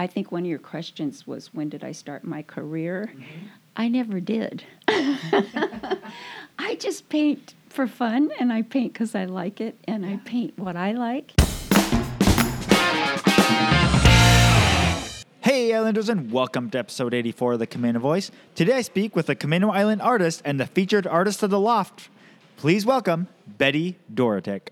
I think one of your questions was when did I start my career? Mm-hmm. I never did. I just paint for fun and I paint because I like it and I paint what I like. Hey, Islanders, and welcome to episode 84 of the Camano Voice. Today I speak with a Camano Island artist and the featured artist of the loft. Please welcome Betty Dorotek.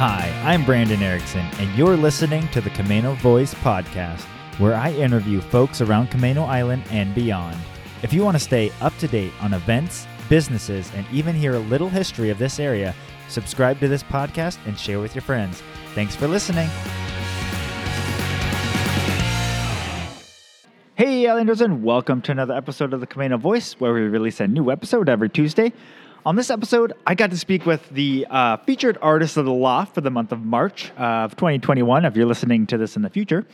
Hi, I'm Brandon Erickson, and you're listening to the Camano Voice podcast, where I interview folks around Camano Island and beyond. If you want to stay up to date on events, businesses, and even hear a little history of this area, subscribe to this podcast and share with your friends. Thanks for listening. Hey, Islanders, and welcome to another episode of the Camano Voice, where we release a new episode every Tuesday. On this episode, I got to speak with the uh, featured artist of the loft for the month of March of 2021, if you're listening to this in the future.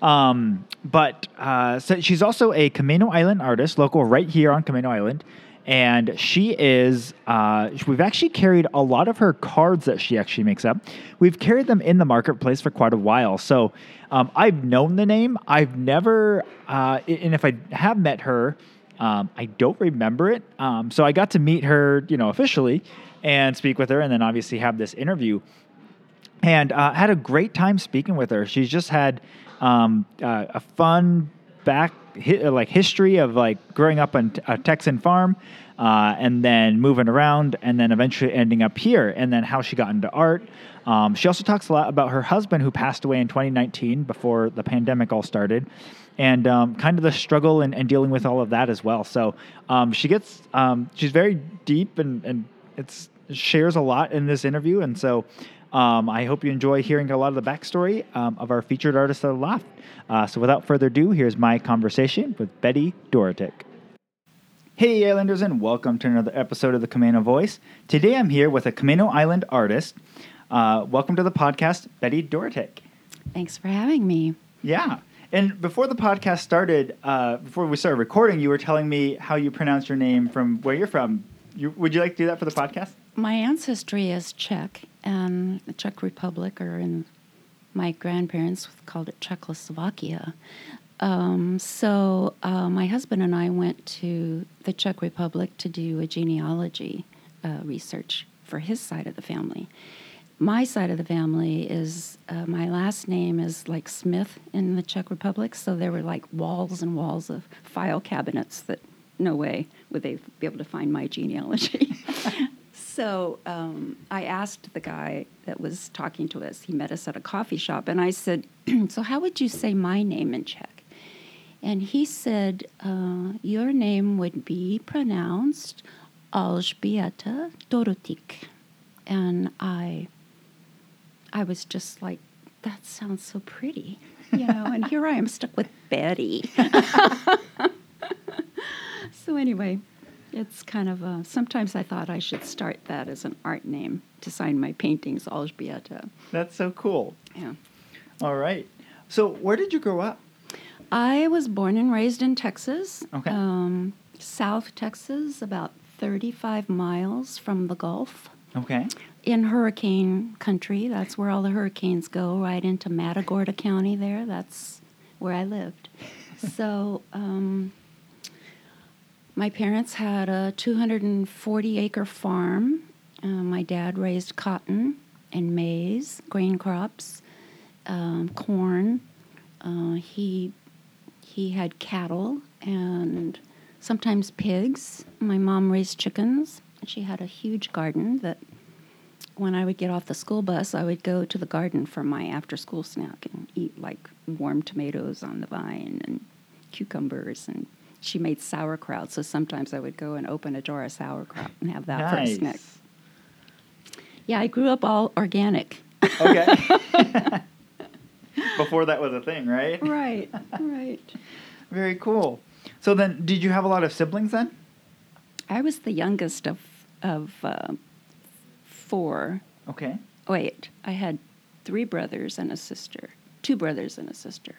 Um, but uh, so she's also a Camano Island artist, local right here on Camano Island. And she is, uh, we've actually carried a lot of her cards that she actually makes up. We've carried them in the marketplace for quite a while. So um, I've known the name. I've never, uh, and if I have met her, um, I don't remember it. Um, so I got to meet her, you know, officially and speak with her, and then obviously have this interview. And uh, had a great time speaking with her. She's just had um, uh, a fun back hi- like history of like growing up on a Texan farm, uh, and then moving around, and then eventually ending up here, and then how she got into art. Um, she also talks a lot about her husband who passed away in 2019 before the pandemic all started and um, kind of the struggle and, and, dealing with all of that as well. So um, she gets um, she's very deep and and it's shares a lot in this interview, and so. Um, I hope you enjoy hearing a lot of the backstory um, of our featured artist at the loft. Uh, so, without further ado, here's my conversation with Betty Dorotek. Hey, Islanders, and welcome to another episode of the Camano Voice. Today, I'm here with a Camano Island artist. Uh, welcome to the podcast, Betty Dorotek. Thanks for having me. Yeah. And before the podcast started, uh, before we started recording, you were telling me how you pronounce your name from where you're from. You, would you like to do that for the podcast? My ancestry is Czech, and the Czech Republic, or in my grandparents called it Czechoslovakia. Um, so uh, my husband and I went to the Czech Republic to do a genealogy uh, research for his side of the family my side of the family is uh, my last name is like Smith in the Czech Republic, so there were like walls and walls of file cabinets that no way would they be able to find my genealogy. so um, I asked the guy that was talking to us, he met us at a coffee shop, and I said, So, how would you say my name in Czech? And he said, uh, Your name would be pronounced Alžběta Dorotik. And I I was just like, that sounds so pretty, you know, and here I am stuck with Betty. so, anyway, it's kind of a, sometimes I thought I should start that as an art name to sign my paintings, Alžběta. That's so cool. Yeah. All right. So, where did you grow up? I was born and raised in Texas. Okay. Um, South Texas, about 35 miles from the Gulf. Okay in hurricane country. That's where all the hurricanes go, right into Matagorda County there. That's where I lived. so um, my parents had a 240 acre farm. Uh, my dad raised cotton and maize, grain crops, um, corn. Uh, he he had cattle and sometimes pigs. My mom raised chickens. She had a huge garden that when I would get off the school bus, I would go to the garden for my after school snack and eat like warm tomatoes on the vine and cucumbers. And she made sauerkraut, so sometimes I would go and open a jar of sauerkraut and have that nice. for a snack. Yeah, I grew up all organic. Okay. Before that was a thing, right? Right, right. Very cool. So then, did you have a lot of siblings then? I was the youngest of of uh, four. Okay. Wait, I had three brothers and a sister, two brothers and a sister.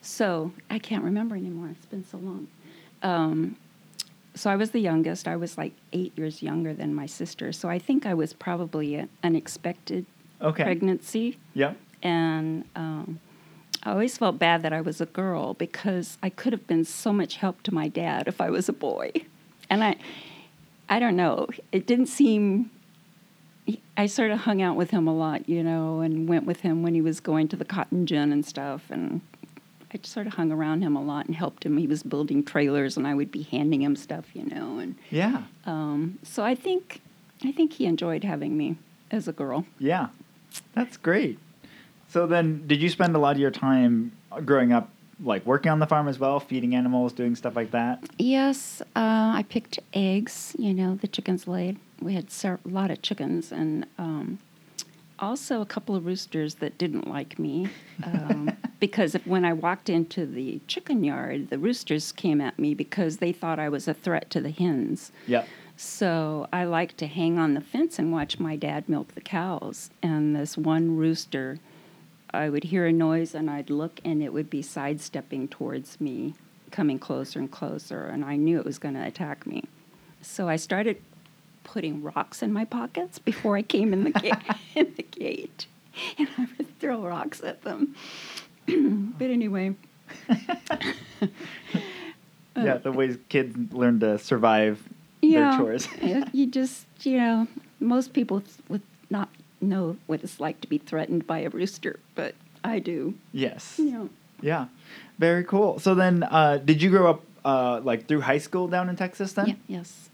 So I can't remember anymore. It's been so long. Um, so I was the youngest. I was like eight years younger than my sister. So I think I was probably an expected Okay. pregnancy. Yep. And um, I always felt bad that I was a girl because I could have been so much help to my dad if I was a boy. And I, I don't know, it didn't seem. I sort of hung out with him a lot, you know, and went with him when he was going to the cotton gin and stuff. And I just sort of hung around him a lot and helped him. He was building trailers, and I would be handing him stuff, you know. And Yeah. um, so I think, I think he enjoyed having me as a girl. Yeah. That's great. So then, did you spend a lot of your time growing up, like working on the farm as well, feeding animals, doing stuff like that? Yes, uh, I picked eggs. You know, the chickens laid. We had ser- a lot of chickens, and um, also a couple of roosters that didn't like me um, because when I walked into the chicken yard, the roosters came at me because they thought I was a threat to the hens. Yep. So I like to hang on the fence and watch my dad milk the cows. And this one rooster, I would hear a noise and I'd look and it would be sidestepping towards me, coming closer and closer. And I knew it was going to attack me. So I started putting rocks in my pockets before I came in the, ga- in the gate. And I would throw rocks at them. but anyway, yeah, the ways kids learn to survive yeah, their chores. you just, you know, most people would not know what it's like to be threatened by a rooster, but I do. yes. You know, Yeah. Very cool. So then, uh, did you grow up uh, like through high school down in Texas then? yeah, yes,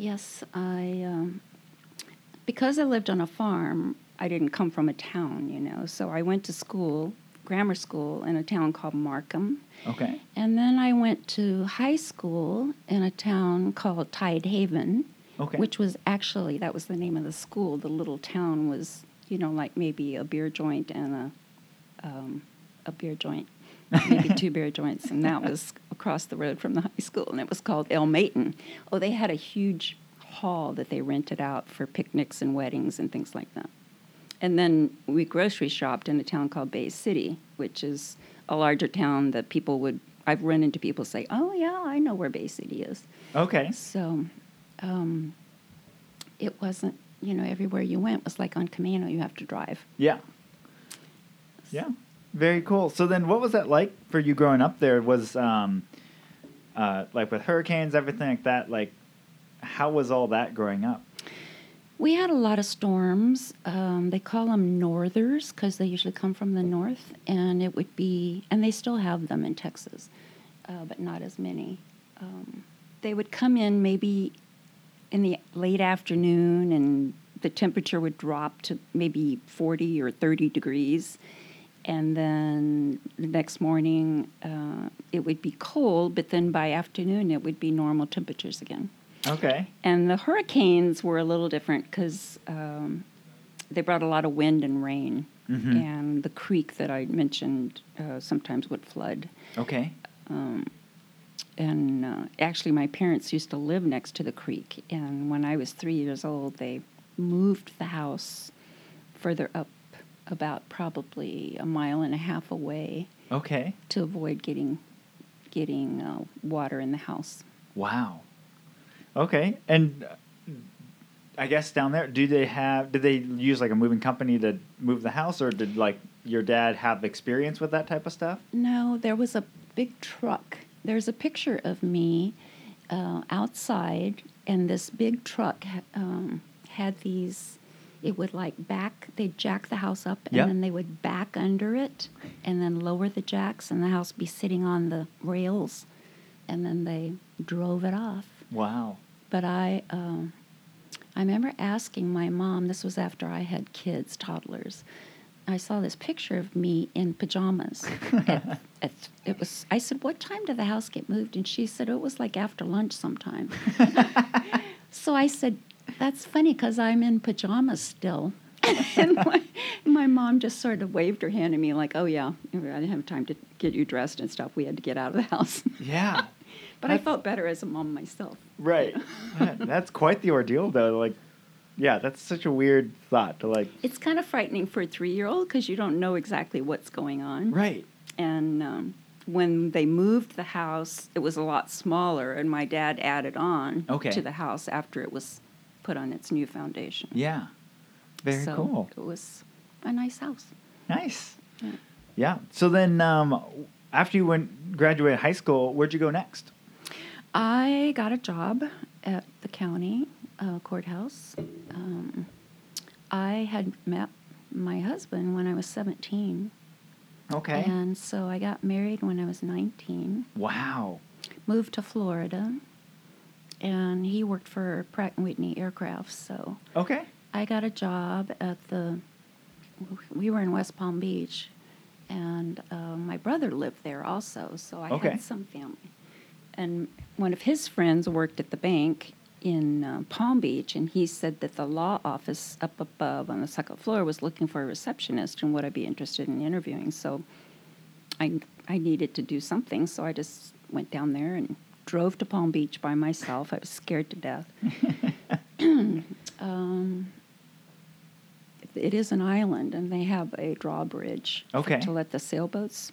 yes. I um, because I lived on a farm. I didn't come from a town, you know, so I went to school, grammar school, in a town called Markham, Okay. and then I went to high school in a town called Tidehaven. Okay. which was actually that was the name of the school. The little town was, you know, like maybe a beer joint and a um, a beer joint, maybe two beer joints, and that was across the road from the high school, and it was called Elmaton. Oh, they had a huge hall that they rented out for picnics and weddings and things like that. And then we grocery shopped in a town called Bay City, which is a larger town that people would. I've run into people say, "Oh yeah, I know where Bay City is." Okay. So um, it wasn't, you know, everywhere you went was like on Camano, you have to drive. Yeah. Yeah. Very cool. So then, what was that like for you growing up there? Was um, uh, like with hurricanes, everything like that. Like, how was all that growing up? We had a lot of storms. Um, they call them northers because they usually come from the north, and it would be, and they still have them in Texas, uh, but not as many. Um, they would come in maybe in the late afternoon, and the temperature would drop to maybe 40 or 30 degrees. And then the next morning, uh, it would be cold, but then by afternoon, it would be normal temperatures again. Okay. And the hurricanes were a little different because um, they brought a lot of wind and rain. Mhm. And the creek that I mentioned uh, sometimes would flood. Okay. And uh, actually, my parents used to live next to the creek. And when I was three years old, they moved the house further up, about probably a mile and a half away, Okay. to avoid getting getting uh, water in the house. Wow. Okay. And uh, I guess down there, do they have? Did they use like a moving company to move the house, or did like your dad have experience with that type of stuff? No, there was a big truck. There's a picture of me uh, outside, and this big truck um, had these. It would like back. They'd jack the house up, and Yeah. then they would back under it, and then lower the jacks, and the house be sitting on the rails, and then they drove it off. Wow. But I, um, I remember asking my mom. This was after I had kids, toddlers. I saw this picture of me in pajamas. at, at, it was. I said, "What time did the house get moved?" And she said, oh, "It was like after lunch sometime." so I said, "That's funny because I'm in pajamas still." and my, my mom just sort of waved her hand at me like, "Oh yeah, I didn't have time to get you dressed and stuff. We had to get out of the house." Yeah. but I felt better as a mom myself. Right. Man, that's quite the ordeal, though. Like, yeah, that's such a weird thought to like. It's kind of frightening for a three year old because you don't know exactly what's going on. Right. And um, when they moved the house, it was a lot smaller, and my dad added on Okay. to the house after it was put on its new foundation. Yeah. Very so cool. It was a nice house. Nice. Yeah. Yeah. So then, um, after you went graduated high school, where'd you go next? I got a job at the county uh, courthouse. Um, I had met my husband when I was 17. Okay. And so I got married when I was 19, wow. moved to Florida, and he worked for Pratt & Whitney Aircraft. So Okay. I got a job at the, we were in West Palm Beach, and uh, my brother lived there also, so I Okay. had some family. And one of his friends worked at the bank in uh, Palm Beach, and he said that the law office up above on the second floor was looking for a receptionist, and would I be interested in interviewing? So I, I needed to do something, so I just went down there and drove to Palm Beach by myself. I was scared to death. um, it is an island, and they have a drawbridge Okay. to let the sailboats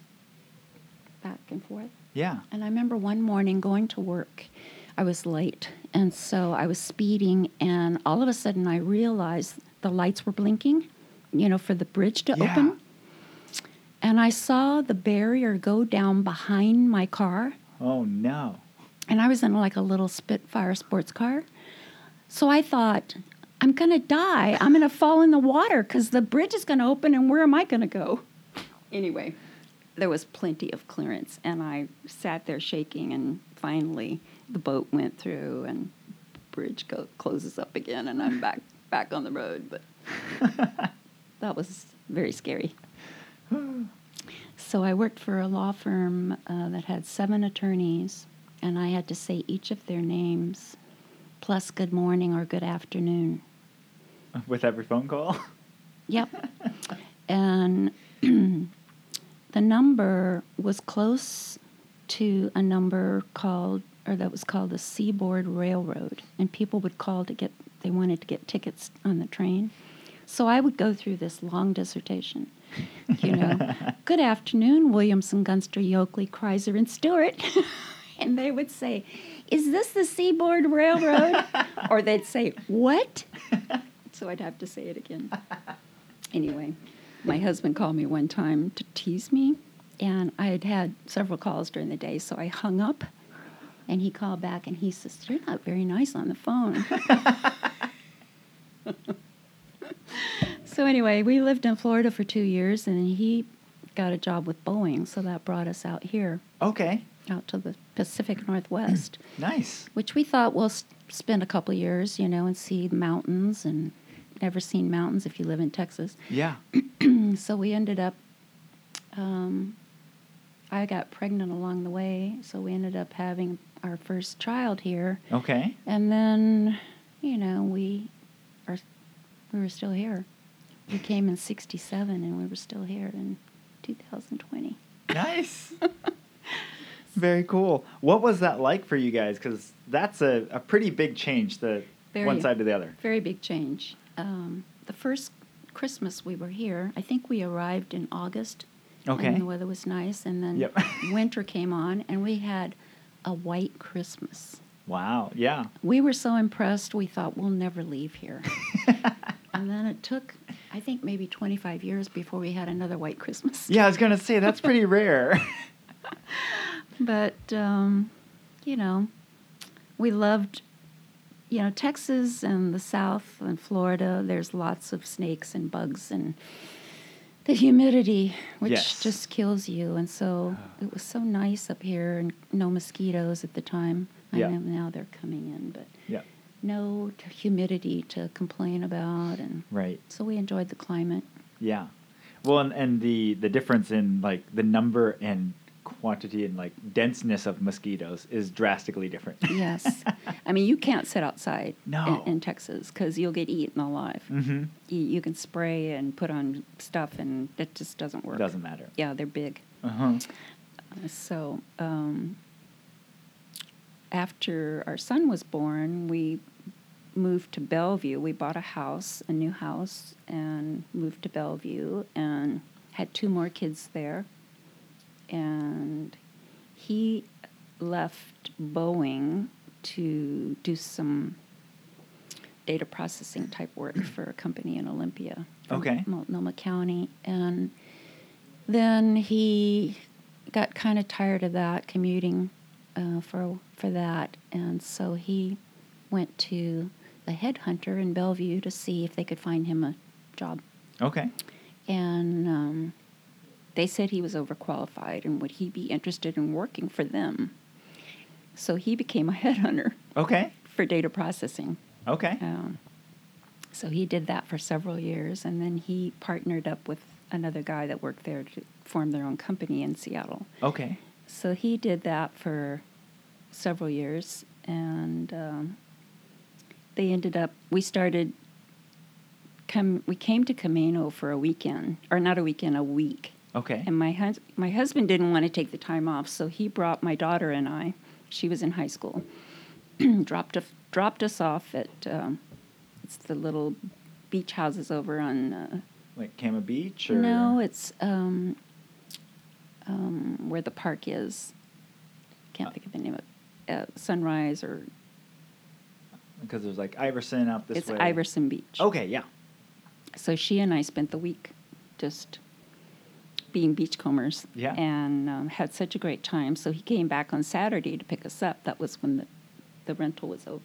back and forth. Yeah. And I remember one morning going to work. I was late, and so I was speeding, and all of a sudden I realized the lights were blinking, you know, for the bridge to Yeah. open. And I saw the barrier go down behind my car, Oh no. And I was in like a little Spitfire sports car. So I thought, I'm going to die. I'm going to fall in the water because the bridge is going to open, and where am I going to go? Anyway, there was plenty of clearance, and I sat there shaking, and finally the boat went through, and bridge go, closes up again, and I'm back back on the road. But that was very scary. So I worked for a law firm uh, that had seven attorneys, and I had to say each of their names, plus good morning or good afternoon. With every phone call. Yep. and the number was close to a number called, or that was called the Seaboard Railroad. And people would call to get, they wanted to get tickets on the train. So I would go through this long dissertation. You know, good afternoon, Williamson, Gunster, Yoakley, Kreiser, and Stewart. and they would say, Is this the Seaboard Railroad? or they'd say, What? so I'd have to say it again. Anyway, my husband called me one time to tease me, and I had had several calls during the day, so I hung up. And he called back and he says, You're not very nice on the phone. so, anyway, we lived in Florida for two years, and he got a job with Boeing, so that brought us out here, Okay. Out to the Pacific Northwest, Nice. which we thought we'll s- spend a couple years, you know, and see mountains and never seen mountains if you live in Texas. Yeah. so we ended up um, i got pregnant along the way so we ended up having our first child here Okay. and then you know we are we were still here we came in 67 and we were still here in 2020 Nice. Very cool. What was that like for you guys? Because that's a, a pretty big change, the Very. one side to the other. very big change um, the first christmas we were here i think we arrived in august Okay. and the weather was nice and then Yep. winter came on and we had a white christmas Wow. Yeah. we were so impressed we thought we'll never leave here and then it took i think maybe 25 years before we had another white christmas Yeah, I was gonna say that's pretty rare. but um, you know we loved you know texas and the south and florida there's lots of snakes and bugs and the humidity which Yes. just kills you and so it was so nice up here and no mosquitoes at the time i Yeah. know now they're coming in but yeah. no t- humidity to complain about and Right. so we enjoyed the climate Yeah. Well, and, and the the difference in like the number and quantity and like denseness of mosquitoes is drastically different. yes i mean you can't sit outside No. in, in texas because you'll get eaten alive mm-hmm. you, you can spray and put on stuff and it just doesn't work Doesn't matter. yeah they're big Uh huh. Uh, so um, after our son was born we moved to bellevue we bought a house a new house and moved to bellevue and had two more kids there and he left boeing to do some data processing type work for a company in Olympia, Okay. Multnomah County, and then he got kind of tired of that commuting uh, for for that, and so he went to the headhunter in Bellevue to see if they could find him a job, Okay. and um, they said he was overqualified and would he be interested in working for them. So he became a headhunter Okay. for data processing. Okay. Um, so he did that for several years, and then he partnered up with another guy that worked there to form their own company in Seattle. Okay. So he did that for several years, and um, they ended up. We started. Come, we came to Camano for a weekend, or not a weekend, a week. Okay. And my hus- my husband didn't want to take the time off, so he brought my daughter and I. She was in high school. dropped a, dropped us off at um, it's the little beach houses over on. Uh, Like Cama Beach or no, it's um, um, where the park is. Can't think of the name of it. Uh, Sunrise or because there's like Iverson out this it's way. Iverson Beach. Okay. Yeah. So she and I spent the week just being beachcombers Yeah. and um, had such a great time. So he came back on Saturday to pick us up. That was when the, the rental was over.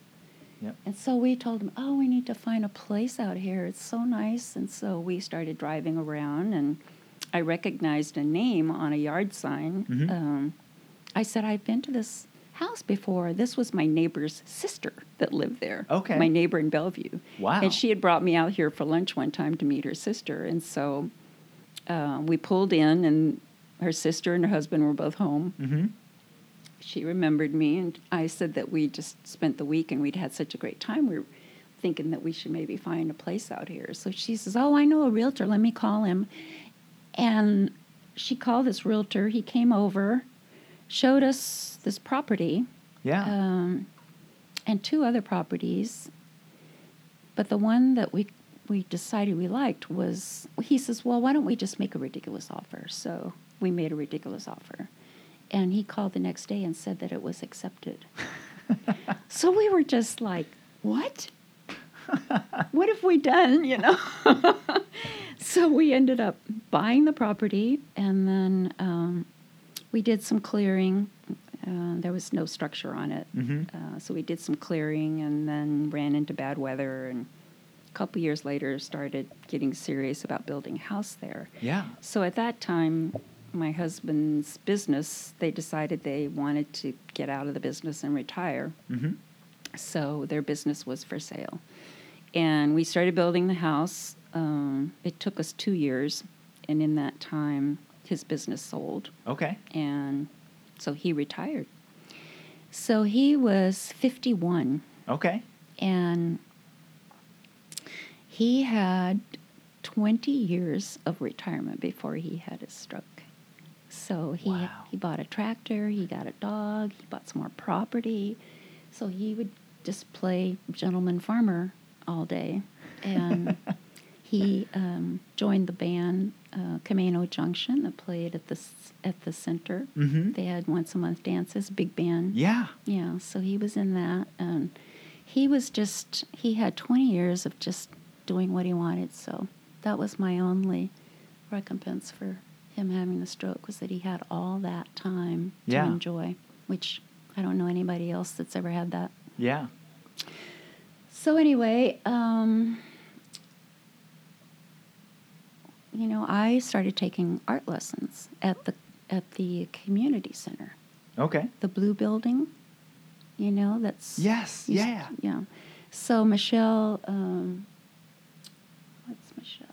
Yep. And so we told him, oh, we need to find a place out here. It's so nice. And so we started driving around, and I recognized a name on a yard sign. Mhm. Um, I said, I've been to this house before. This was my neighbor's sister that lived there. Okay. My neighbor in Bellevue. Wow. And she had brought me out here for lunch one time to meet her sister. And so uh, we pulled in, and her sister and her husband were both home. Mm-hmm. She remembered me, and I said that we just spent the week and we'd had such a great time. We were thinking that we should maybe find a place out here. So she says, Oh, I know a realtor. Let me call him. And she called this realtor. He came over, showed us this property Yeah. um, and two other properties. But the one that we we decided we liked was he says, "Well, why don't we just make a ridiculous offer?" So we made a ridiculous offer, and he called the next day and said that it was accepted. so we were just like, "What? what have we done?" You know. so we ended up buying the property, and then um, we did some clearing. Uh, there was no structure on it, Mhm. uh, so we did some clearing, and then ran into bad weather, and couple years later started getting serious about building a house there. yeah. So at that time, my husband's business, they decided they wanted to get out of the business and retire. Mm-hmm. So their business was for sale. And we started building the house. Um, it took us two years. And in that time, his business sold. Okay. And so he retired. So he was 51. Okay. And he had 20 years of retirement before he had his stroke. So he Wow. he bought a tractor, he got a dog, he bought some more property. So he would just play gentleman farmer all day, and he um, joined the band uh, Camano Junction that played at the at the center. Mhm. They had once a month dances, big band. Yeah. Yeah, so he was in that, and he was just, he had 20 years of just doing what he wanted. So that was my only recompense for him having the stroke was that he had all that time to Yeah. enjoy, which I don't know anybody else that's ever had that. Yeah. So anyway, um, you know, I started taking art lessons at the at the community center Okay. the blue building, you know, that's Yes. Yeah. yeah. So Michelle, um, what's Michelle?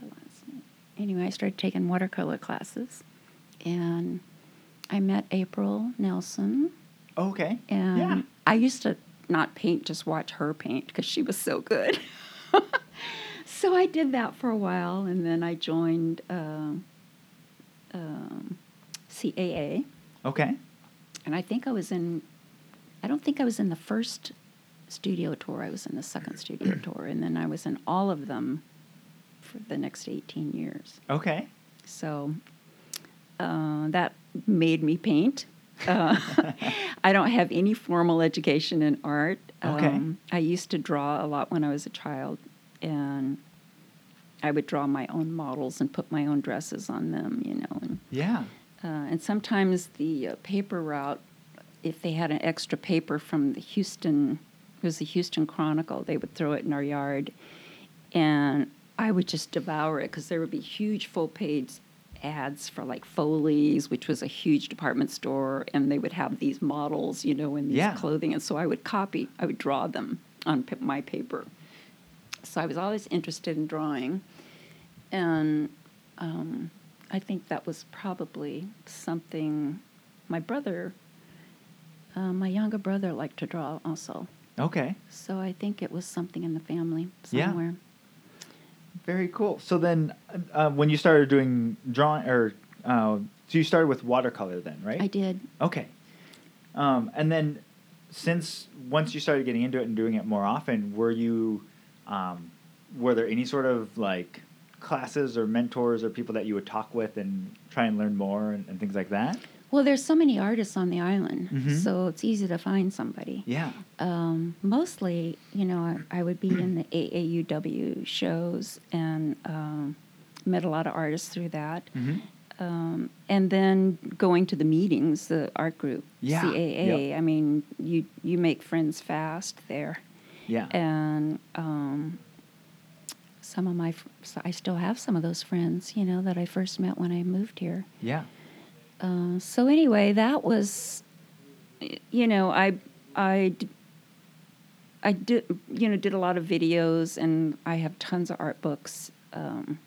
Her last name. Anyway, I started taking watercolor classes, and I met April Nelson, Okay. and yeah. I used to not paint, just watch her paint because she was so good. so I did that for a while, and then I joined um um, CAA Okay. and I think I was in. I don't think I was in the first studio tour. I was in the second studio tour, and then I was in all of them for the next eighteen years. Okay. So uh, that made me paint. Uh, I don't have any formal education in art. Okay. Um, I used to draw a lot when I was a child, and I would draw my own models and put my own dresses on them, you know. And, Yeah. uh, and sometimes the uh, paper route, if they had an extra paper from the Houston, it was the Houston Chronicle, they would throw it in our yard, and I would just devour it because there would be huge full page ads for like Foley's, which was a huge department store, and they would have these models, you know, in these Yeah. clothing, and so I would copy, I would draw them on my paper. So I was always interested in drawing, and um, I think that was probably something my brother, uh, my younger brother, liked to draw also. Okay. So I think it was something in the family somewhere. Yeah. Very cool. So then, uh, when you started doing drawing, or uh, so you started with watercolor then, right? I did. Okay. Um, and then, since once you started getting into it and doing it more often, were you, um, were there any sort of like classes or mentors or people that you would talk with and try and learn more and, and things like that? Well, there's so many artists on the island, Mhm. so it's easy to find somebody. Yeah. Um, mostly, you know, I, I would be in the AAUW shows and um, met a lot of artists through that. Mm-hmm. Um, and then going to the meetings, the art group, Yeah, CAA. yep. I mean, you you make friends fast there, Yeah. and um, some of my fr- so I still have some of those friends, you know, that I first met when I moved here. yeah. Uh, so anyway, that was, you know, I I I did you know did a lot of videos and I have tons of art books. Um,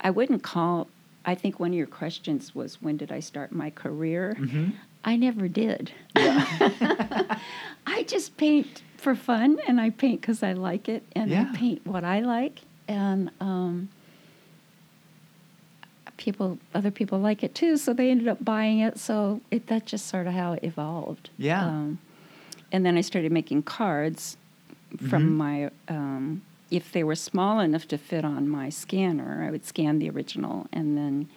I wouldn't call. I think one of your questions was when did I start my career? Mm-hmm. I never did. I just paint for fun, and I paint because I like it, and Yeah. I paint what I like, and um, people, other people like it too, so they ended up buying it. So it, that's just sort of how it evolved. Yeah. Um, and then I started making cards from Mhm. my. Um, if they were small enough to fit on my scanner, I would scan the original and then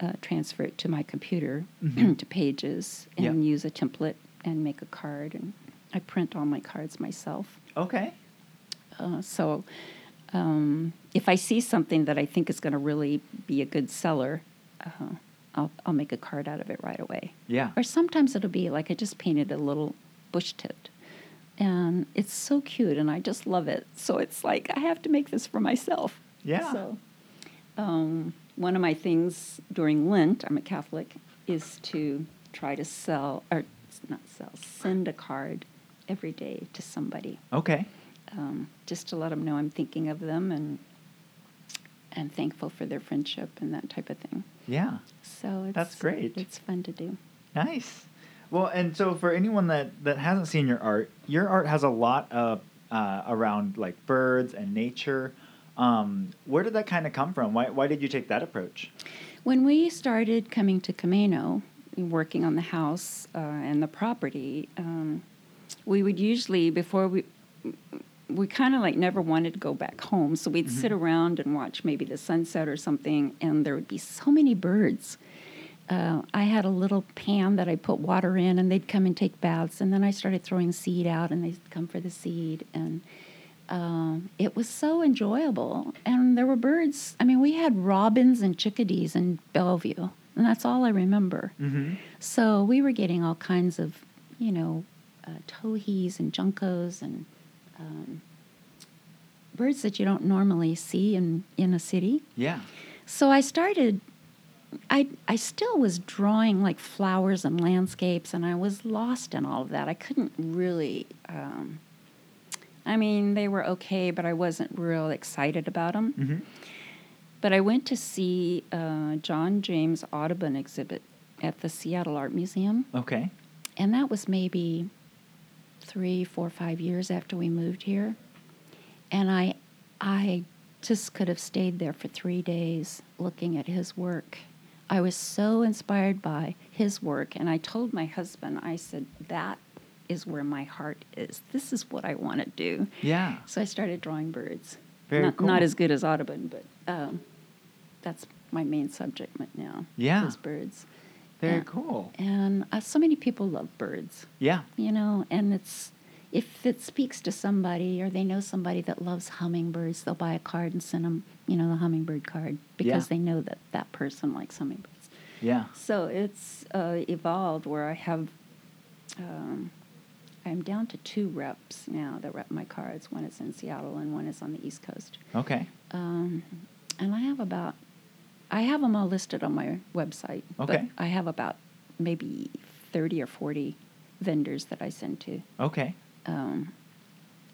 uh, transfer it to my computer Mhm. to Pages and Yeah. use a template and make a card. And I print all my cards myself. Okay. Uh, so um, if I see something that I think is going to really be a good seller, uh, I'll, I'll make a card out of it right away. Yeah. Or sometimes it'll be like I just painted a little bush tipped. And it's so cute, and I just love it. So it's like I have to make this for myself. Yeah. So, um, one of my things during Lent, I'm a Catholic, is to try to sell, or not sell, send a card every day to somebody, Okay. Um, just to let them know I'm thinking of them and and thankful for their friendship and that type of thing. Yeah. So it's, That's great. It's fun to do. Nice. Well, and so for anyone that that hasn't seen your art, your art has a lot of uh, around like birds and nature. Um, where did that kind of come from? Why why did you take that approach? When we started coming to Camano, working on the house uh, and the property, um, we would usually before we we kind of like never wanted to go back home, so we'd sit around and watch maybe the sunset or something, and there would be so many birds. Uh, I had a little pan that I put water in, and they'd come and take baths, and then I started throwing seed out, and they'd come for the seed, and um, it was so enjoyable. And there were birds. I mean, we had robins and chickadees in Bellevue, and that's all I remember. Mm-hmm. So we were getting all kinds of, you know, uh, towhees and juncos and um, birds that you don't normally see in, in a city. Yeah. So I started. I I still was drawing like flowers and landscapes, and I was lost in all of that. I couldn't really. Um, I mean, they were okay, but I wasn't real excited about them. Mm-hmm. But I went to see uh, John James Audubon exhibit at the Seattle Art Museum, Okay. and that was maybe three, four, five years after we moved here. And I, I just could have stayed there for three days looking at his work. I was so inspired by his work, and I told my husband, I said, that is where my heart is. This is what I want to do. Yeah. So I started drawing birds. Very not, cool. not as good as Audubon, but um, that's my main subject right now. Yeah. is birds. Very Yeah. cool. And uh, so many people love birds, Yeah. you know, and it's if it speaks to somebody or they know somebody that loves hummingbirds, they'll buy a card and send them, you know, the hummingbird card because Yeah. they know that that person likes hummingbirds. Yeah. So it's uh, evolved where I have, um, I'm down to two reps now that rep my cards. One is in Seattle and one is on the East Coast. Okay. Um, and I have about, I have them all listed on my website. Okay. But I have about maybe 30 or 40 vendors that I send to Okay. um,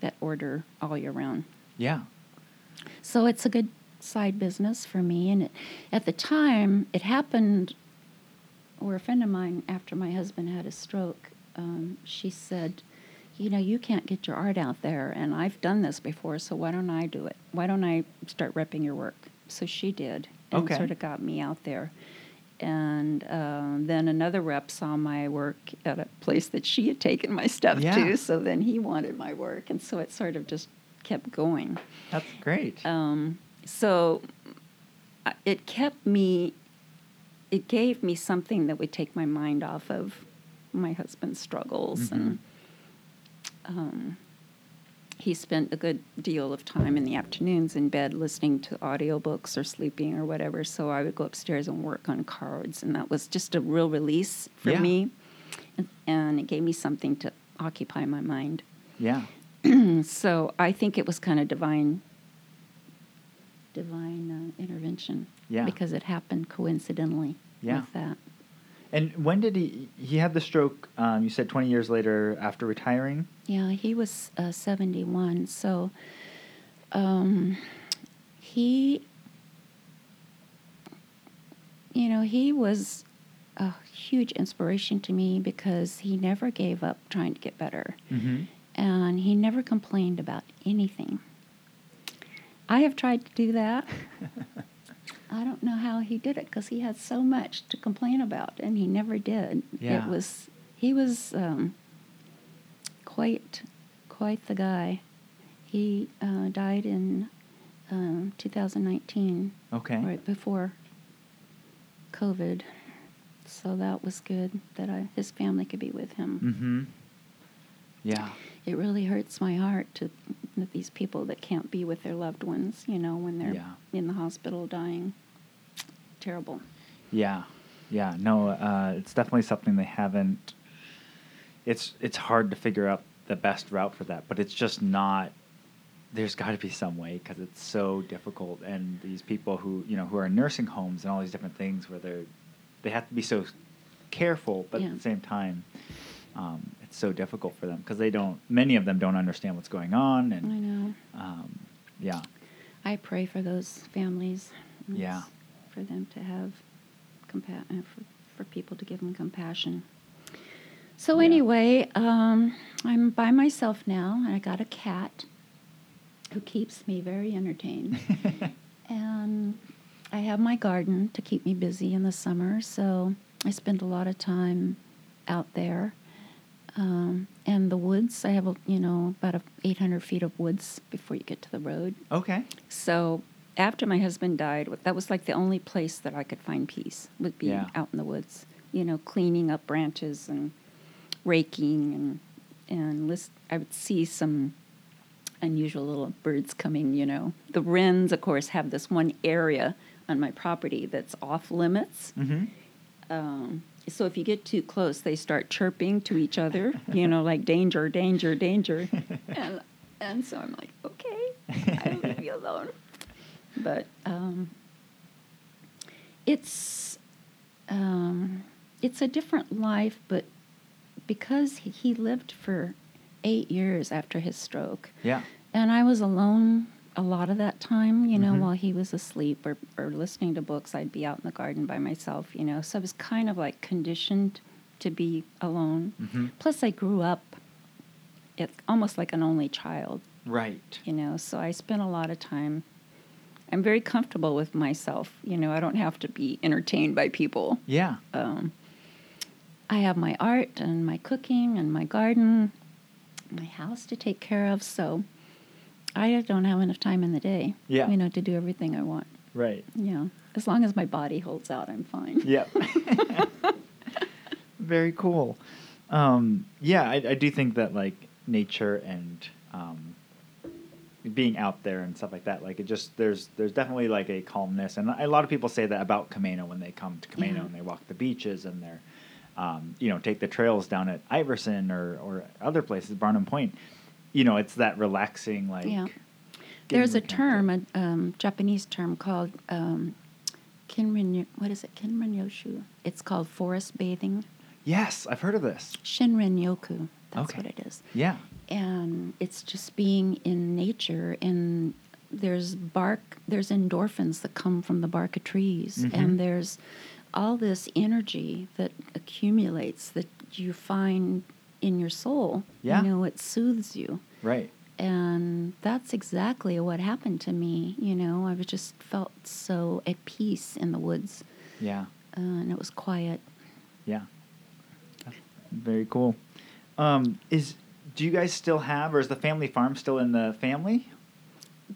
that order all year round. Yeah. So it's a good side business for me. And it, at the time, it happened where a friend of mine, after my husband had a stroke, um, she said, You know, you can't get your art out there. And I've done this before, so why don't I do it? Why don't I start repping your work? So she did and Okay. sort of got me out there. And um, then another rep saw my work at a place that she had taken my stuff Yeah. to. So then he wanted my work. And so it sort of just kept going. That's great. Um, so uh, it kept me, it gave me something that would take my mind off of my husband's struggles. And um, he spent a good deal of time in the afternoons in bed listening to audiobooks or sleeping or whatever. So I would go upstairs and work on cards. And that was just a real release for Yeah. me. And, and it gave me something to occupy my mind. yeah. So I think it was kind of divine, divine uh, intervention. Yeah. Because it happened coincidentally Yeah. with that. And when did he he had the stroke? Um, you said twenty years later after retiring. Yeah, he was uh, 71. So um, he, you know, he was a huge inspiration to me because he never gave up trying to get better. Mm-hmm. and he never complained about anything. I have tried to do that. I don't know how he did it because he had so much to complain about, and he never did. Yeah. It was he was um, quite quite the guy. He uh, died in um, 2019, Okay. right before COVID. So that was good that I, his family could be with him Mm-hmm. Yeah. it really hurts my heart to that these people that can't be with their loved ones, you know, when they're Yeah. in the hospital dying. Terrible. Yeah, yeah. No, uh, it's definitely something they haven't. It's it's hard to figure out the best route for that, but it's just not. There's got to be some way because it's so difficult, and these people who you know who are in nursing homes and all these different things where they're they have to be so careful, but Yeah. at the same time, um, it's so difficult for them because they don't. Many of them don't understand what's going on, and I know. um, yeah, I pray for those families. It's Yeah. For them to have compa- uh, for, for people to give them compassion. So Yeah. anyway, um, I'm by myself now, and I got a cat who keeps me very entertained. and I have my garden to keep me busy in the summer, so I spend a lot of time out there. Um, and the woods, I have, a, you know, about a 800 feet of woods before you get to the road. okay, So after my husband died, that was like the only place that I could find peace would be Yeah. out in the woods. You know, cleaning up branches and raking and and list, I would see some unusual little birds coming. You know, the wrens, of course, have this one area on my property that's off limits. mm-hmm. Um, so if you get too close, they start chirping to each other. You know, like danger, danger, danger. and and so I'm like, okay, I'll leave you alone. But um, it's um, it's a different life, but because he, he lived for eight years after his stroke, yeah, and I was alone a lot of that time, you know, Mhm. while he was asleep or, or listening to books. I'd be out in the garden by myself, you know. So I was kind of like conditioned to be alone. mm-hmm. Plus, I grew up it, almost like an only child, right, you know. So I spent a lot of time. I'm very comfortable with myself, you know. I don't have to be entertained by people. yeah, Um, I have my art and my cooking and my garden, my house to take care of. So I don't have enough time in the day, Yeah. you know, to do everything I want. right. Yeah, as long as my body holds out, I'm fine. Yep. Very cool. Um, yeah, I, I do think that like nature and um, being out there and stuff like that, like it just there's there's definitely like a calmness, and a lot of people say that about Camano when they come to Yeah. and they walk the beaches and they're um, you know take the trails down at Iverson or or other places, Barnum Point. You know, it's that relaxing like. Yeah. There's a term, a um, Japanese term called um, kinrin. What is it? Kinrin yoshu. It's called forest bathing. Yes, I've heard of this. Shinrin yoku. That's Okay. what it is. Yeah. and it's just being in nature and there's bark there's endorphins that come from the bark of trees Mhm. and there's all this energy that accumulates that you find in your soul Yeah. you know it soothes you Right. and that's exactly what happened to me you know i just felt so at peace in the woods Yeah. uh, and it was quiet Yeah. That's very cool. Um, is do you guys still have, or is the family farm still in the family?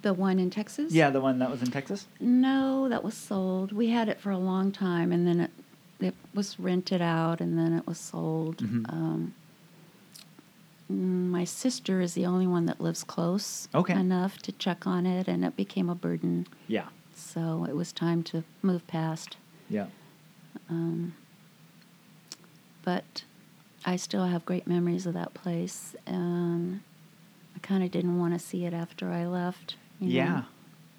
the one in texas Yeah, the one that was in Texas. No, that was sold. We had it for a long time, and then it it was rented out, and then it was sold. Mhm. Um, my sister is the only one that lives close Okay. enough to check on it, and it became a burden. Yeah. So it was time to move past. Yeah. Um, but I still have great memories of that place, and I kind of didn't want to see it after I left. you know. Yeah.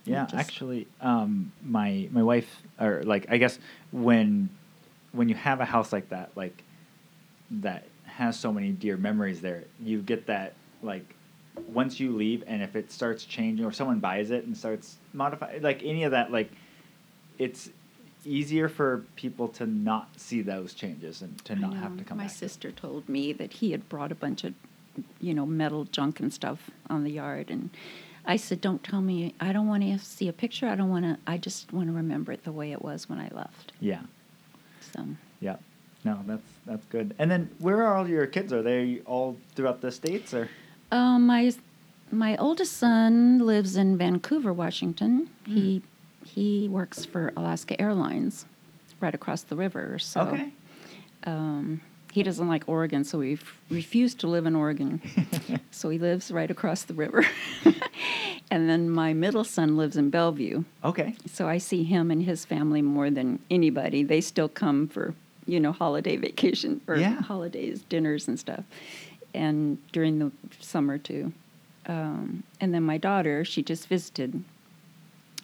It Yeah, just- actually, um, my my wife, or like I guess when when you have a house like that, like that has so many dear memories there, you get that like once you leave, and if it starts changing, or someone buys it and starts modifying, like any of that, like it's easier for people to not see those changes and to not have to come My back. sister told me that he had brought a bunch of, you know, metal junk and stuff on the yard, and I said, "Don't tell me. I don't want to see a picture. I don't want to. I just want to remember it the way it was when I left." Yeah. So Yeah. No, that's that's good. And then where are all your kids? Are they all throughout the states or? Um, my my oldest son lives in Vancouver, Washington. He he works for Alaska Airlines, right across the river. So Okay. um, he doesn't like Oregon, so we f- refused to live in Oregon. so he lives right across the river. and then my middle son lives in Bellevue. Okay. So I see him and his family more than anybody. They still come for, you know, holiday vacation or Yeah. holidays, dinners and stuff. And during the summer too. Um, and then my daughter, she just visited.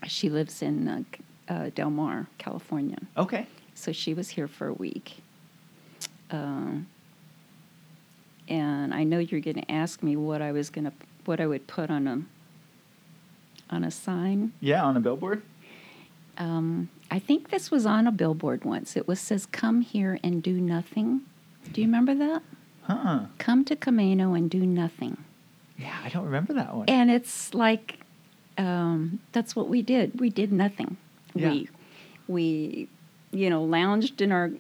She lives in uh, uh, Del Mar, California. Okay. So she was here for a week. Um, and I know you're going to ask me what I was going to, what I would put on a, on a sign. Yeah, on a billboard. Um, I think this was on a billboard once. It was says, "Come here and do nothing." Do you remember that? Huh. Come to Camano and do nothing. Yeah, I don't remember that one. And it's like um, that's what we did. We did nothing. Yeah. We we you know lounged in our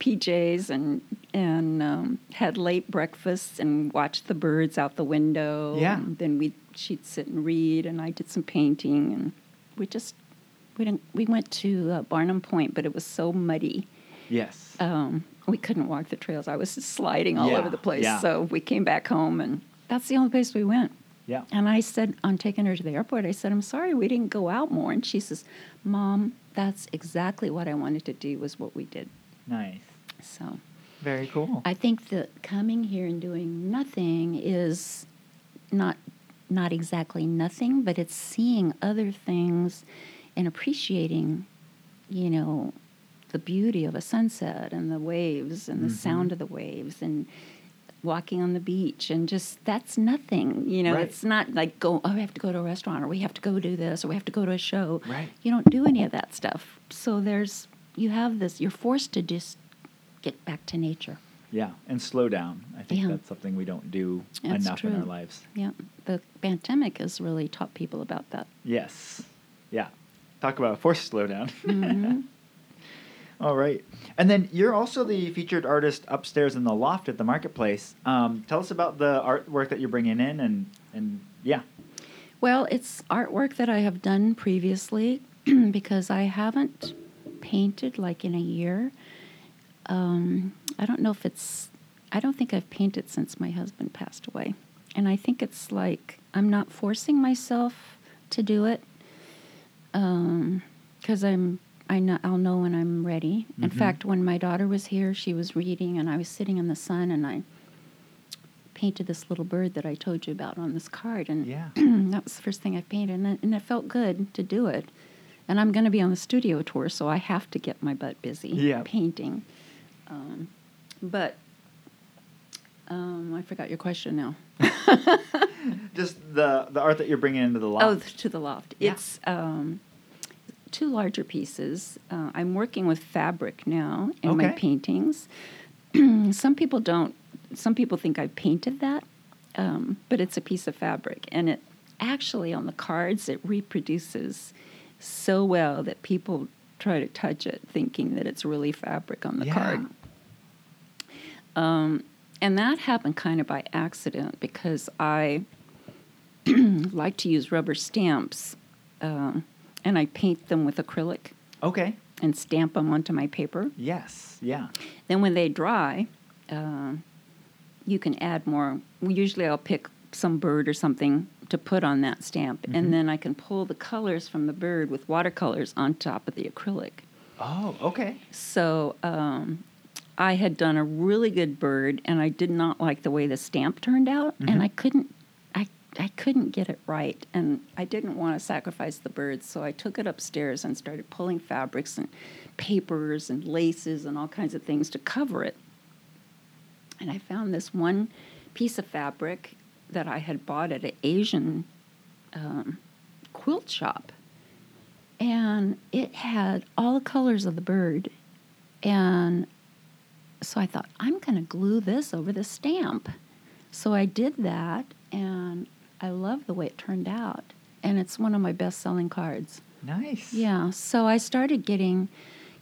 PJs and and um, had late breakfasts and watched the birds out the window. Yeah. And then we she'd sit and read, and I did some painting, and we just we didn't we went to uh, Barnum Point, but it was so muddy. yes. Um, we couldn't walk the trails. I was just sliding all Yeah, over the place. yeah. So we came back home, and that's the only place we went. Yeah. And I said, on taking her to the airport, I said, I'm sorry we didn't go out more. And she says, Mom, that's exactly what I wanted to do, was what we did. Nice. So Very cool. I think that coming here and doing nothing is not not exactly nothing, but it's seeing other things and appreciating, you know, the beauty of a sunset and the waves and the Mhm. sound of the waves and walking on the beach and just that's nothing. You know, Right. it's not like go oh we have to go to a restaurant or we have to go do this or we have to go to a show. Right. You don't do any of that stuff. So there's you have this you're forced to just get back to nature. yeah, and slow down. I think Yeah. that's something we don't do That's enough in our lives. Yeah, the pandemic has really taught people about that. Yes. Yeah. Talk about a forced slowdown. Mhm. All right. And then you're also the featured artist upstairs in the loft at the marketplace. Um, tell us about the artwork that you're bringing in and, and yeah. Well, it's artwork that I have done previously because I haven't painted like in a year. um, I don't know if it's, I don't think I've painted since my husband passed away. And I think it's like I'm not forcing myself to do it because I'm I know I'll know when I'm ready. In Mhm. fact, when my daughter was here, she was reading, and I was sitting in the sun, and I painted this little bird that I told you about on this card, and Yeah. that was the first thing I painted, and it, and it felt good to do it. And I'm going to be on the studio tour, so I have to get my butt busy Yeah. painting. Um, but um, I forgot your question now. Just the the art that you're bringing into the loft. Oh, to the loft. Yeah. It's um, two larger pieces. Uh, I'm working with fabric now in my paintings. some people don't. Some people think I painted that, um, but it's a piece of fabric, and it actually on the cards it reproduces so well that people try to touch it, thinking that it's really fabric on the Yeah. card. Um, and that happened kind of by accident because I like to use rubber stamps, um, and I paint them with acrylic Okay. and stamp them onto my paper. Yes. Yeah. Then when they dry, uh, you can add more. Usually, I'll pick some bird or something to put on that stamp, Mhm. and then I can pull the colors from the bird with watercolors on top of the acrylic. Oh. Okay. So um, I had done a really good bird, and I did not like the way the stamp turned out, Mhm. and I couldn't, I, couldn't get it right, and I didn't want to sacrifice the bird, so I took it upstairs and started pulling fabrics and papers and laces and all kinds of things to cover it. And I found this one piece of fabric that I had bought at an Asian um, quilt shop and it had all the colors of the bird. And so I thought, I'm going to glue this over the stamp. So I did that, and I love the way it turned out. And it's one of my best selling cards. Nice. Yeah. So I started getting,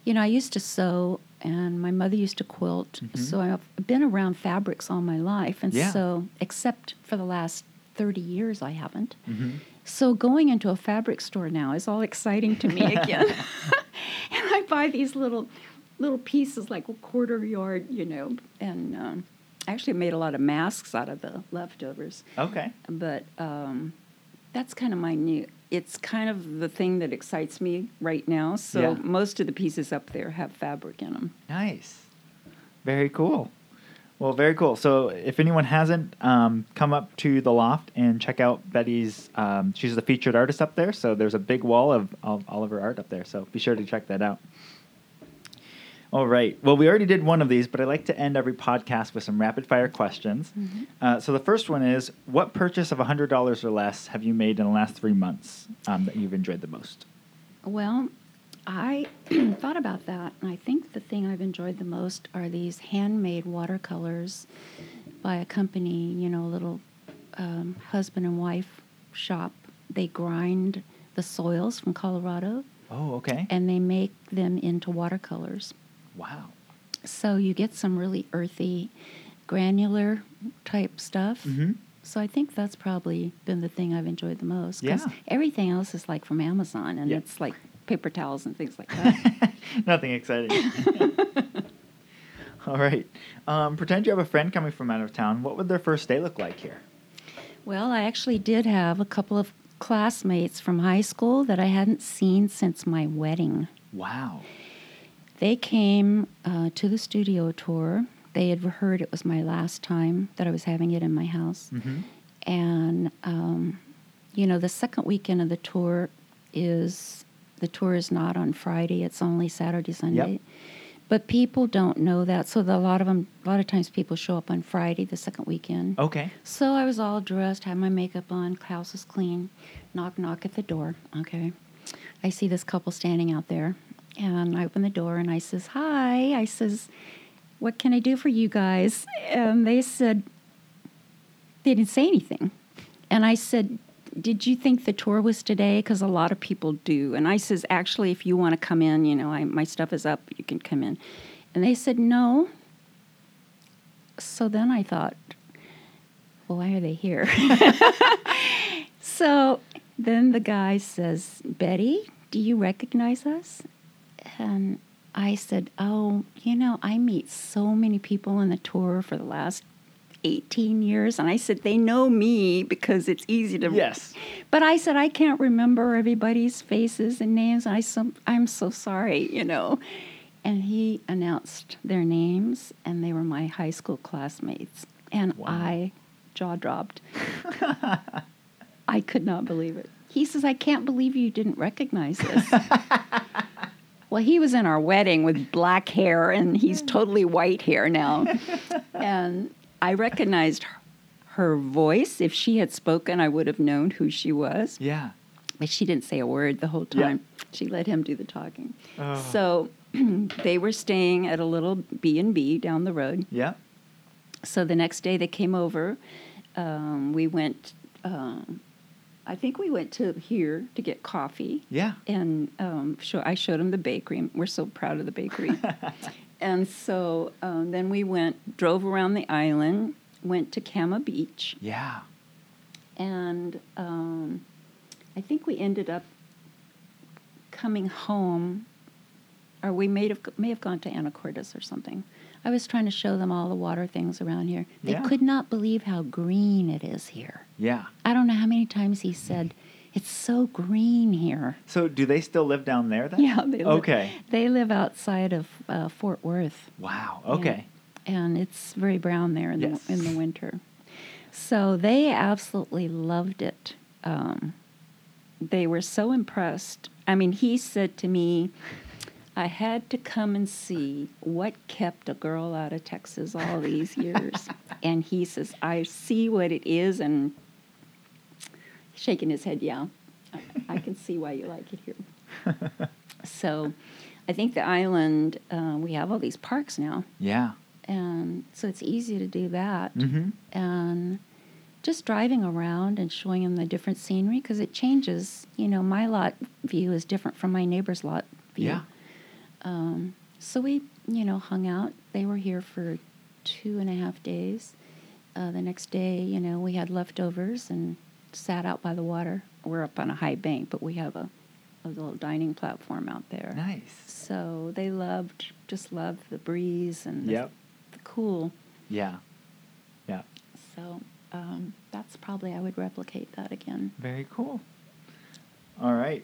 you know, I used to sew, and my mother used to quilt. Mhm. So I've been around fabrics all my life. And Yeah. so, except for the last 30 years, I haven't. hmm So going into a fabric store now is all exciting to me again. and I buy these little little pieces like a quarter yard, you know, and um, actually made a lot of masks out of the leftovers. Okay. But um, that's kind of my new. It's kind of the thing that excites me right now. So Yeah. most of the pieces up there have fabric in them. Nice. Very cool. Well, very cool. So, if anyone hasn't, um, come up to the loft and check out Betty's. Um, she's the featured artist up there. So, there's a big wall of, of all of her art up there. So, be sure to check that out. All right. Well, we already did one of these, but I like to end every podcast with some rapid fire questions. Uh, so, the first one is What purchase of $100 or less have you made in the last three months um, that you've enjoyed the most? Well, I thought about that, and I think the thing I've enjoyed the most are these handmade watercolors by a company, you know, a little um, husband and wife shop. They grind the soils from Colorado Oh, okay. and they make them into watercolors. Wow. So you get some really earthy, granular type stuff. hmm So I think that's probably been the thing I've enjoyed the most. 'cause Yeah. everything else is like from Amazon, and Yeah. it's like paper towels and things like that. Nothing exciting. All right. Um, pretend you have a friend coming from out of town. What would their first day look like here? well, I actually did have a couple of classmates from high school that I hadn't seen since my wedding. Wow. They came uh, to the studio tour. They had heard it was my last time that I was having it in my house. hmm and um, you know the second weekend of the tour is the tour is not on Friday; it's only Saturday, Sunday. But people don't know that, so the, a lot of them, a lot of times, people show up on Friday, the second weekend. Okay. So I was all dressed, had my makeup on, house was clean. Knock, knock at the door. Okay, I see this couple standing out there, and I open the door and I says, "Hi." I says, "What can I do for you guys?" And they said, they didn't say anything. And I said, Did you think the tour was today? Because a lot of people do. And I says, Actually, if you want to come in, you know, I, my stuff is up, you can come in. And they said, No. So then I thought, Well, why are they here? so then the guy says, Betty, do you recognize us? And I said, "Oh, you know, I meet so many people on the tour for the last 18 years and I said they know me because it's easy to Yes. But I said I can't remember everybody's faces and names. I so I'm so sorry, you know. And he announced their names and they were my high school classmates and Wow. I jaw dropped. I could not believe it. He says I can't believe you didn't recognize this. Well, he was in our wedding with black hair, and he's totally white hair now. and I recognized her, her voice. If she had spoken, I would have known who she was. Yeah. But she didn't say a word the whole Yeah. time. She let him do the talking. Oh. So they were staying at a little B and B down the road. Yeah. So the next day they came over. Um, we went. Um, I think we went to here to get coffee Yeah. and um, show, I showed him the bakery. We're so proud of the bakery. and so um, then we went, drove around the island, went to Cama Beach, Yeah. and um, I think we ended up coming home, or we may have may have gone to Anacortes or something. I was trying to show them all the water things around here. They Yeah. could not believe how green it is here. Yeah. I don't know how many times he said, "It's so green here." So do they still live down there then? Yeah, they live, Okay. They live outside of uh, Fort Worth. Wow. Okay. and it's very brown there in Yes. the in the winter. So they absolutely loved it. Um, they were so impressed. I mean, he said to me, "I had to come and see what kept a girl out of Texas all these years." and he says, "I see what it is," and shaking his head, "Yeah, I, I can see why you like it here." so, I think the island uh, we have all these parks now Yeah. and so it's easy to do that Mm-hmm. and just driving around and showing them the different scenery because it changes you know my lot view is different from my neighbor's lot view Yeah. Um, so we you know hung out they were here for two and a half days uh, the next day you know we had leftovers and sat out by the water we're up on a high bank but we have a, a little dining platform out there Nice. so they loved, just loved the breeze and the, Yep. the cool. Yeah. Yeah. So um, that's probably I would replicate that again. Very cool. All right.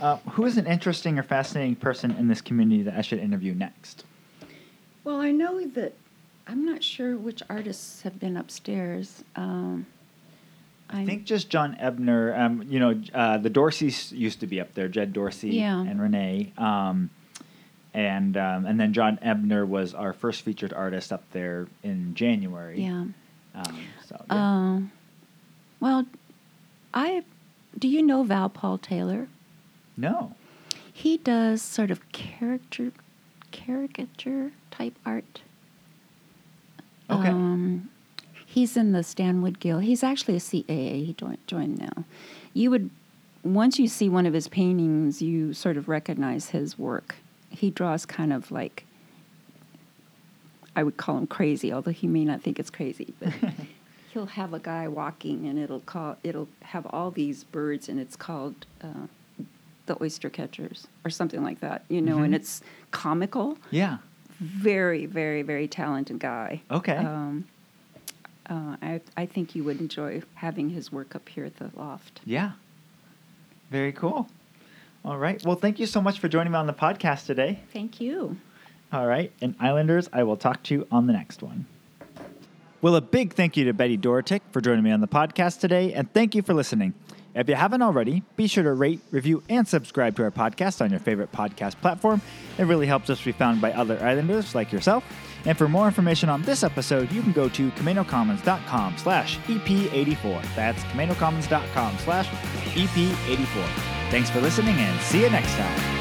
Uh, who is an interesting or fascinating person in this community that I should interview next? Well, I know that I'm not sure which artists have been upstairs. Um, I think just John Ebner. Um, you know, uh, the Dorseys used to be up there. Jed Dorsey Yeah. and Renee. Um, and um, and then John Ebner was our first featured artist up there in January. Yeah. Um, so yeah. Um, well, I do you know Val Paul Taylor? No. He does sort of character caricature type art. Okay. Um, he's in the Stanwood Guild. He's actually a CAA. He joined, joined now. You would once you see one of his paintings, you sort of recognize his work. He draws kind of like I would call him crazy, although he may not think it's crazy. But he'll have a guy walking, and it'll call it'll have all these birds, and it's called uh, the oyster catchers or something like that. You know, and Mhm. it's comical Yeah. very, very, very talented guy. Okay. Um, uh, I, I think you would enjoy having his work up here at the loft. Yeah. Very cool. All right. Well, thank you so much for joining me on the podcast today. Thank you. All right. And Islanders, I will talk to you on the next one. Well, a big thank you to Betty Dorotic for joining me on the podcast today, and thank you for listening. If you haven't already, be sure to rate, review, and subscribe to our podcast on your favorite podcast platform. It really helps us be found by other Islanders like yourself. And for more information on this episode, you can go to CamanoCommons.com slash EP84. That's CamanoCommons.com slash EP84. Thanks for listening, and see you next time.